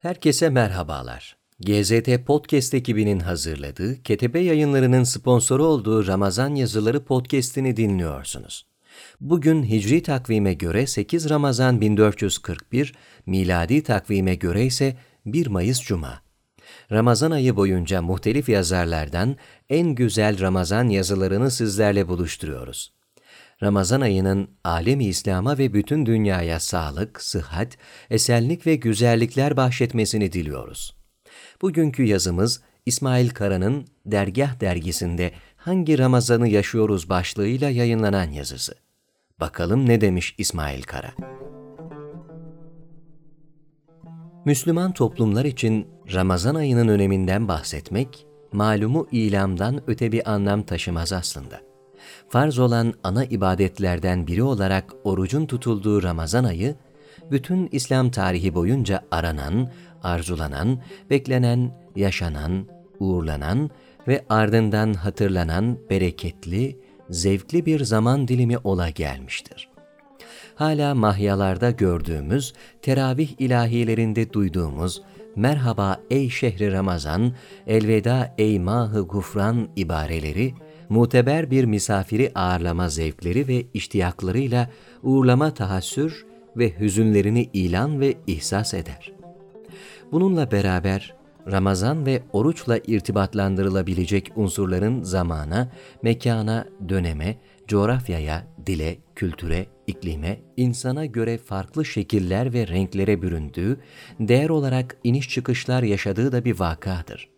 Herkese merhabalar. GZT Podcast ekibinin hazırladığı, Ketebe yayınlarının sponsoru olduğu Ramazan Yazıları Podcast'ini dinliyorsunuz. Bugün Hicri takvime göre 8 Ramazan 1441, miladi takvime göre ise 1 Mayıs Cuma. Ramazan ayı boyunca muhtelif yazarlardan en güzel Ramazan yazılarını sizlerle buluşturuyoruz. Ramazan ayının alemi İslam'a ve bütün dünyaya sağlık, sıhhat, esenlik ve güzellikler bahşetmesini diliyoruz. Bugünkü yazımız İsmail Kara'nın Dergah dergisinde Hangi Ramazanı Yaşıyoruz başlığıyla yayınlanan yazısı. Bakalım ne demiş İsmail Kara? Müslüman toplumlar için Ramazan ayının öneminden bahsetmek, malumu ilamdan öte bir anlam taşımaz aslında farz olan ana ibadetlerden biri olarak orucun tutulduğu Ramazan ayı, bütün İslam tarihi boyunca aranan, arzulanan, beklenen, yaşanan, uğurlanan ve ardından hatırlanan bereketli, zevkli bir zaman dilimi ola gelmiştir. Hala mahyalarda gördüğümüz, teravih ilahilerinde duyduğumuz, merhaba ey şehri Ramazan, elveda ey mahı gufran ibareleri, muteber bir misafiri ağırlama zevkleri ve iştiyaklarıyla uğurlama tahassür ve hüzünlerini ilan ve ihsas eder. Bununla beraber Ramazan ve oruçla irtibatlandırılabilecek unsurların zamana, mekana, döneme, coğrafyaya, dile, kültüre, iklime, insana göre farklı şekiller ve renklere büründüğü, değer olarak iniş çıkışlar yaşadığı da bir vakadır.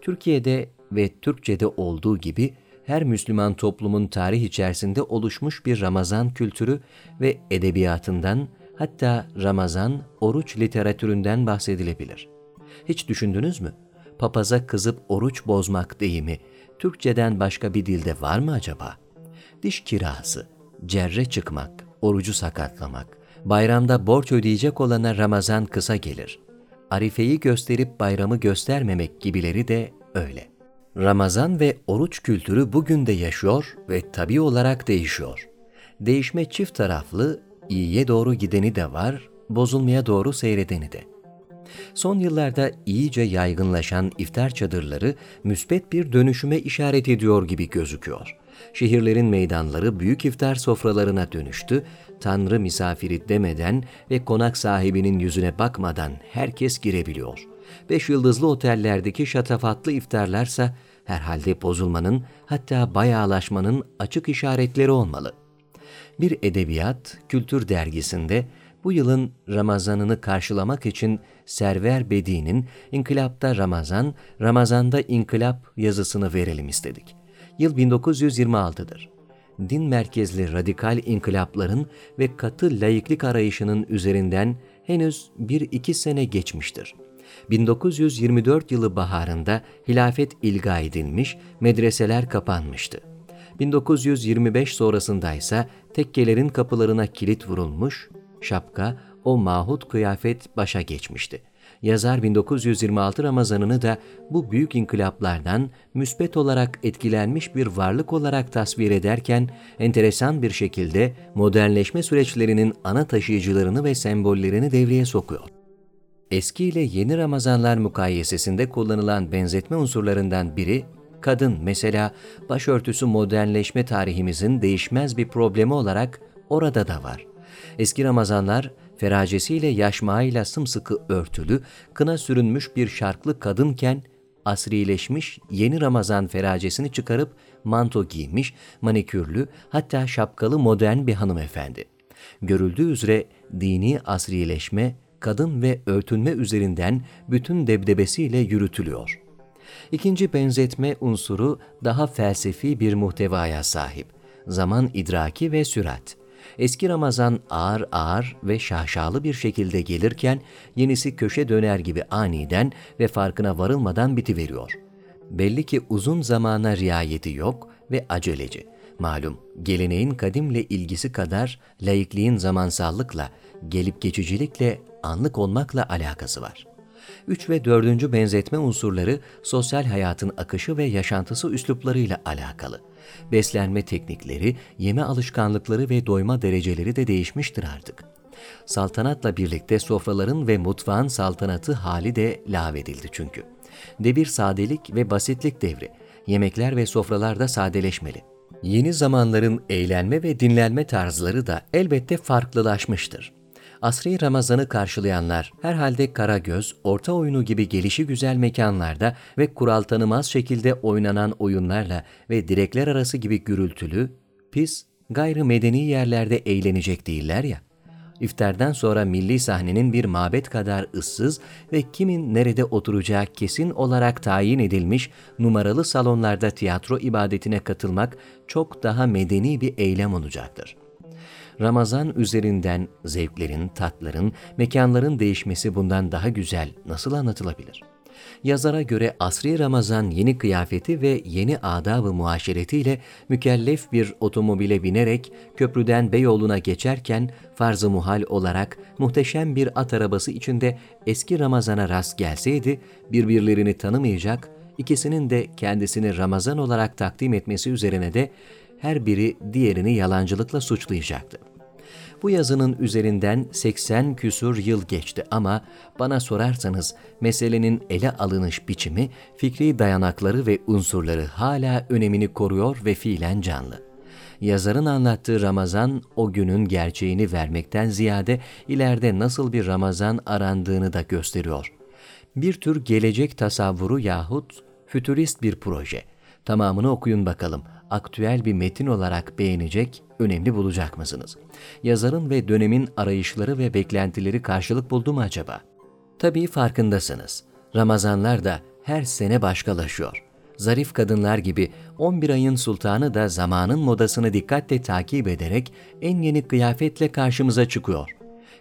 Türkiye'de ve Türkçe'de olduğu gibi her Müslüman toplumun tarih içerisinde oluşmuş bir Ramazan kültürü ve edebiyatından hatta Ramazan oruç literatüründen bahsedilebilir. Hiç düşündünüz mü? Papaza kızıp oruç bozmak deyimi Türkçeden başka bir dilde var mı acaba? Diş kirası, cerre çıkmak, orucu sakatlamak, bayramda borç ödeyecek olana Ramazan kısa gelir. Arifeyi gösterip bayramı göstermemek gibileri de öyle.'' Ramazan ve oruç kültürü bugün de yaşıyor ve tabi olarak değişiyor. Değişme çift taraflı, iyiye doğru gideni de var, bozulmaya doğru seyredeni de. Son yıllarda iyice yaygınlaşan iftar çadırları müspet bir dönüşüme işaret ediyor gibi gözüküyor. Şehirlerin meydanları büyük iftar sofralarına dönüştü, tanrı misafiri demeden ve konak sahibinin yüzüne bakmadan herkes girebiliyor. Beş yıldızlı otellerdeki şatafatlı iftarlarsa herhalde bozulmanın hatta bayağılaşmanın açık işaretleri olmalı. Bir edebiyat, kültür dergisinde bu yılın Ramazanını karşılamak için Server Bedi'nin İnkılapta Ramazan, Ramazan'da İnkılap yazısını verelim istedik. Yıl 1926'dır. Din merkezli radikal inkılapların ve katı laiklik arayışının üzerinden henüz bir iki sene geçmiştir. 1924 yılı baharında hilafet ilga edilmiş, medreseler kapanmıştı. 1925 sonrasında ise tekkelerin kapılarına kilit vurulmuş, şapka, o mahut kıyafet başa geçmişti. Yazar 1926 Ramazanını da bu büyük inkılaplardan müspet olarak etkilenmiş bir varlık olarak tasvir ederken enteresan bir şekilde modernleşme süreçlerinin ana taşıyıcılarını ve sembollerini devreye sokuyor eski ile yeni Ramazanlar mukayesesinde kullanılan benzetme unsurlarından biri kadın. Mesela başörtüsü modernleşme tarihimizin değişmez bir problemi olarak orada da var. Eski Ramazanlar feracesiyle yaşmağıyla sımsıkı örtülü, kına sürünmüş bir şarklı kadınken asrileşmiş yeni Ramazan feracesini çıkarıp manto giymiş, manikürlü hatta şapkalı modern bir hanımefendi. Görüldüğü üzere dini asrileşme kadın ve örtünme üzerinden bütün debdebesiyle yürütülüyor. İkinci benzetme unsuru daha felsefi bir muhtevaya sahip. Zaman idraki ve sürat. Eski Ramazan ağır ağır ve şaşalı bir şekilde gelirken yenisi köşe döner gibi aniden ve farkına varılmadan bitiveriyor. Belli ki uzun zamana riayeti yok ve aceleci. Malum geleneğin kadimle ilgisi kadar laikliğin zamansallıkla, gelip geçicilikle anlık olmakla alakası var. Üç ve dördüncü benzetme unsurları sosyal hayatın akışı ve yaşantısı üsluplarıyla alakalı. Beslenme teknikleri, yeme alışkanlıkları ve doyma dereceleri de değişmiştir artık. Saltanatla birlikte sofraların ve mutfağın saltanatı hali de lağvedildi çünkü. Devir sadelik ve basitlik devri. Yemekler ve sofralar da sadeleşmeli. Yeni zamanların eğlenme ve dinlenme tarzları da elbette farklılaşmıştır. Asri Ramazan'ı karşılayanlar herhalde Karagöz, orta oyunu gibi gelişi güzel mekanlarda ve kural tanımaz şekilde oynanan oyunlarla ve direkler arası gibi gürültülü, pis, gayrı medeni yerlerde eğlenecek değiller ya. İftardan sonra milli sahnenin bir mabet kadar ıssız ve kimin nerede oturacağı kesin olarak tayin edilmiş numaralı salonlarda tiyatro ibadetine katılmak çok daha medeni bir eylem olacaktır. Ramazan üzerinden zevklerin, tatların, mekanların değişmesi bundan daha güzel nasıl anlatılabilir? Yazara göre asri Ramazan yeni kıyafeti ve yeni adab-ı muaşeretiyle mükellef bir otomobile binerek köprüden Beyoğlu'na geçerken farz-ı muhal olarak muhteşem bir at arabası içinde eski Ramazan'a rast gelseydi birbirlerini tanımayacak, ikisinin de kendisini Ramazan olarak takdim etmesi üzerine de her biri diğerini yalancılıkla suçlayacaktı. Bu yazının üzerinden 80 küsur yıl geçti ama bana sorarsanız meselenin ele alınış biçimi, fikri dayanakları ve unsurları hala önemini koruyor ve fiilen canlı. Yazarın anlattığı Ramazan o günün gerçeğini vermekten ziyade ileride nasıl bir Ramazan arandığını da gösteriyor. Bir tür gelecek tasavvuru yahut fütürist bir proje. Tamamını okuyun bakalım. Aktüel bir metin olarak beğenecek önemli bulacak mısınız? Yazarın ve dönemin arayışları ve beklentileri karşılık buldu mu acaba? Tabii farkındasınız. Ramazanlar da her sene başkalaşıyor. Zarif kadınlar gibi 11 ayın sultanı da zamanın modasını dikkatle takip ederek en yeni kıyafetle karşımıza çıkıyor.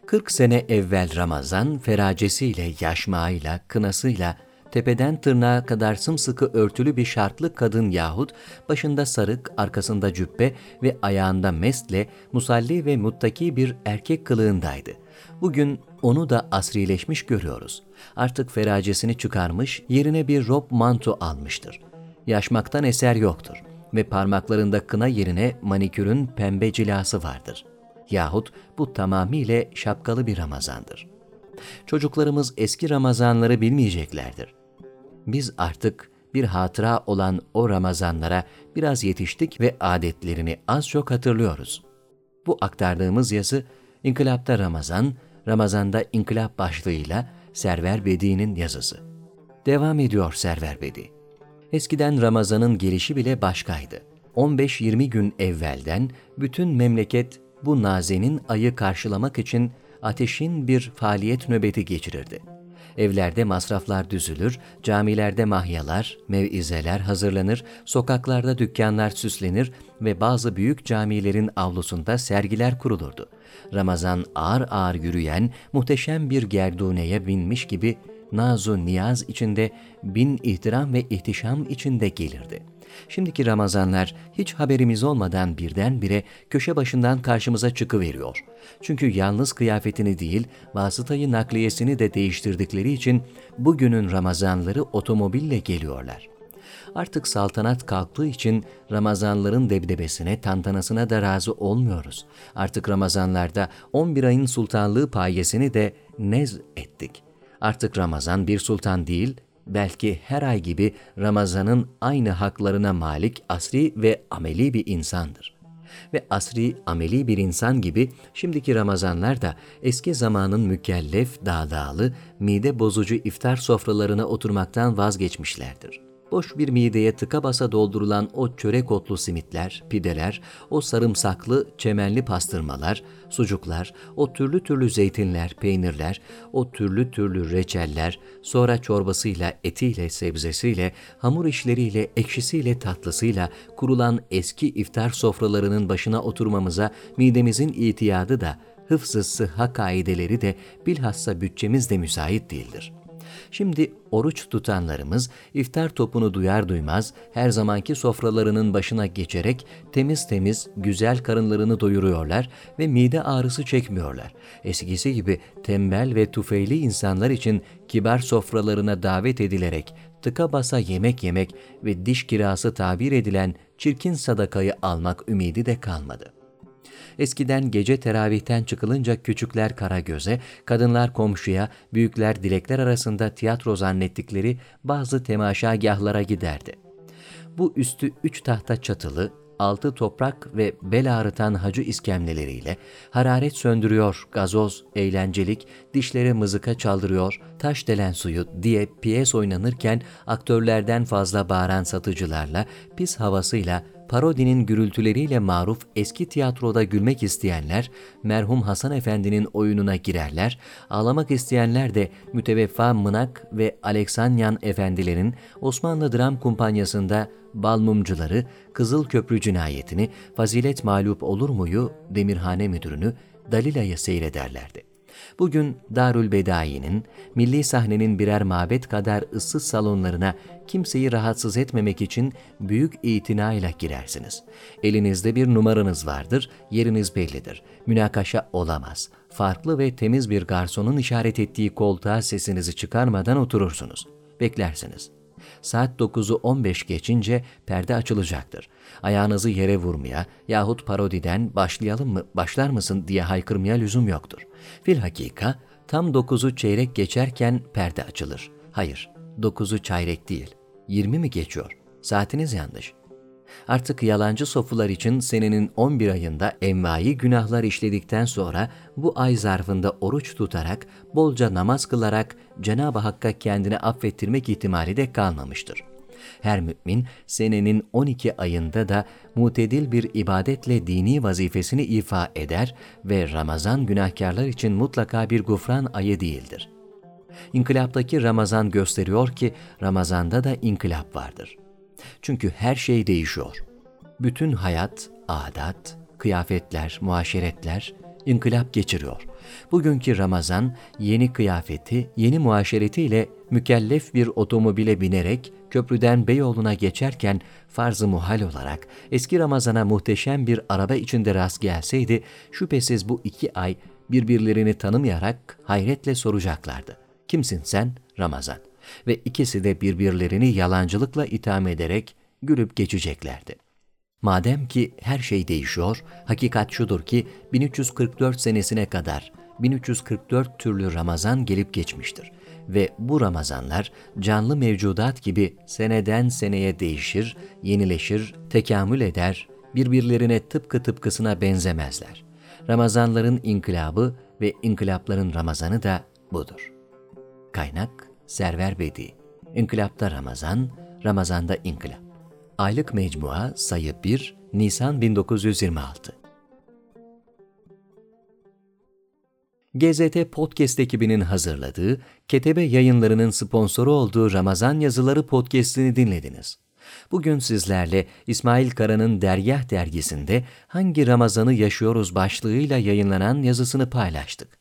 40 sene evvel Ramazan feracesiyle, yaşmağıyla, kınasıyla, tepeden tırnağa kadar sımsıkı örtülü bir şartlı kadın yahut başında sarık, arkasında cübbe ve ayağında mesle, musalli ve muttaki bir erkek kılığındaydı. Bugün onu da asrileşmiş görüyoruz. Artık feracesini çıkarmış, yerine bir rob manto almıştır. Yaşmaktan eser yoktur ve parmaklarında kına yerine manikürün pembe cilası vardır. Yahut bu tamamiyle şapkalı bir Ramazandır. Çocuklarımız eski Ramazanları bilmeyeceklerdir biz artık bir hatıra olan o Ramazanlara biraz yetiştik ve adetlerini az çok hatırlıyoruz. Bu aktardığımız yazı İnkılapta Ramazan, Ramazan'da İnkılap başlığıyla Server Bedi'nin yazısı. Devam ediyor Server Bedi. Eskiden Ramazan'ın gelişi bile başkaydı. 15-20 gün evvelden bütün memleket bu nazenin ayı karşılamak için ateşin bir faaliyet nöbeti geçirirdi evlerde masraflar düzülür, camilerde mahyalar, mevizeler hazırlanır, sokaklarda dükkanlar süslenir ve bazı büyük camilerin avlusunda sergiler kurulurdu. Ramazan ağır ağır yürüyen, muhteşem bir gerduneye binmiş gibi nazu niyaz içinde, bin ihtiram ve ihtişam içinde gelirdi.'' Şimdiki Ramazanlar hiç haberimiz olmadan birdenbire köşe başından karşımıza çıkıveriyor. Çünkü yalnız kıyafetini değil, vasıtayı nakliyesini de değiştirdikleri için bugünün Ramazanları otomobille geliyorlar. Artık saltanat kalktığı için Ramazanların debdebesine, tantanasına da razı olmuyoruz. Artık Ramazanlarda 11 ayın sultanlığı payesini de nez ettik. Artık Ramazan bir sultan değil, belki her ay gibi Ramazan'ın aynı haklarına malik asri ve ameli bir insandır. Ve asri, ameli bir insan gibi şimdiki Ramazanlar da eski zamanın mükellef, dağdağlı, mide bozucu iftar sofralarına oturmaktan vazgeçmişlerdir boş bir mideye tıka basa doldurulan o çörek otlu simitler, pideler, o sarımsaklı, çemenli pastırmalar, sucuklar, o türlü türlü zeytinler, peynirler, o türlü türlü reçeller, sonra çorbasıyla, etiyle, sebzesiyle, hamur işleriyle, ekşisiyle, tatlısıyla kurulan eski iftar sofralarının başına oturmamıza midemizin itiyadı da, hıfzı sıhha kaideleri de bilhassa bütçemiz de müsait değildir.'' Şimdi oruç tutanlarımız iftar topunu duyar duymaz her zamanki sofralarının başına geçerek temiz temiz güzel karınlarını doyuruyorlar ve mide ağrısı çekmiyorlar. Eskisi gibi tembel ve tufeyli insanlar için kibar sofralarına davet edilerek tıka basa yemek yemek ve diş kirası tabir edilen çirkin sadakayı almak ümidi de kalmadı. Eskiden gece teravihten çıkılınca küçükler Karagöz'e, kadınlar komşuya, büyükler dilekler arasında tiyatro zannettikleri bazı temaşagahlara giderdi. Bu üstü üç tahta çatılı, altı toprak ve bel ağrıtan hacı iskemleleriyle hararet söndürüyor, gazoz, eğlencelik, dişlere mızıka çaldırıyor, taş delen suyu diye piyes oynanırken aktörlerden fazla bağıran satıcılarla, pis havasıyla parodinin gürültüleriyle maruf eski tiyatroda gülmek isteyenler, merhum Hasan Efendi'nin oyununa girerler, ağlamak isteyenler de müteveffa Mınak ve Aleksanyan Efendilerin Osmanlı Dram Kumpanyası'nda Balmumcuları, Kızıl Köprü cinayetini, Fazilet Mağlup Olur muyu, Demirhane Müdürünü, Dalila'yı seyrederlerdi. Bugün Darül Bedai'nin, milli sahnenin birer mabet kadar ıssız salonlarına kimseyi rahatsız etmemek için büyük itinayla girersiniz. Elinizde bir numaranız vardır, yeriniz bellidir. Münakaşa olamaz. Farklı ve temiz bir garsonun işaret ettiği koltuğa sesinizi çıkarmadan oturursunuz. Beklersiniz. Saat 9'u 15 geçince perde açılacaktır. Ayağınızı yere vurmaya yahut parodiden başlayalım mı, başlar mısın diye haykırmaya lüzum yoktur. Filhakika tam 9'u çeyrek geçerken perde açılır. Hayır, 9'u çeyrek değil. 20 mi geçiyor? Saatiniz yanlış. Artık yalancı sofular için senenin 11 ayında envai günahlar işledikten sonra bu ay zarfında oruç tutarak, bolca namaz kılarak Cenab-ı Hakk'a kendini affettirmek ihtimali de kalmamıştır. Her mümin senenin 12 ayında da mutedil bir ibadetle dini vazifesini ifa eder ve Ramazan günahkarlar için mutlaka bir gufran ayı değildir. İnkılaptaki Ramazan gösteriyor ki Ramazanda da inkılap vardır.'' Çünkü her şey değişiyor. Bütün hayat, adat, kıyafetler, muaşeretler inkılap geçiriyor. Bugünkü Ramazan yeni kıyafeti, yeni muaşeretiyle mükellef bir otomobile binerek köprüden Beyoğlu'na geçerken farz-ı muhal olarak eski Ramazan'a muhteşem bir araba içinde rast gelseydi şüphesiz bu iki ay birbirlerini tanımayarak hayretle soracaklardı. Kimsin sen? Ramazan ve ikisi de birbirlerini yalancılıkla itham ederek gülüp geçeceklerdi. Madem ki her şey değişiyor, hakikat şudur ki 1344 senesine kadar 1344 türlü Ramazan gelip geçmiştir ve bu Ramazanlar canlı mevcudat gibi seneden seneye değişir, yenileşir, tekamül eder, birbirlerine tıpkı tıpkısına benzemezler. Ramazanların inkılabı ve inkılapların Ramazanı da budur. Kaynak Server Bedi, İnkılapta Ramazan, Ramazanda İnkılap. Aylık Mecmua Sayı 1, Nisan 1926 GZT Podcast ekibinin hazırladığı, Ketebe yayınlarının sponsoru olduğu Ramazan Yazıları Podcast'ini dinlediniz. Bugün sizlerle İsmail Kara'nın Dergah dergisinde Hangi Ramazanı Yaşıyoruz başlığıyla yayınlanan yazısını paylaştık.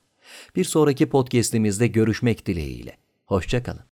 Bir sonraki podcast'imizde görüşmek dileğiyle. Hoşçakalın.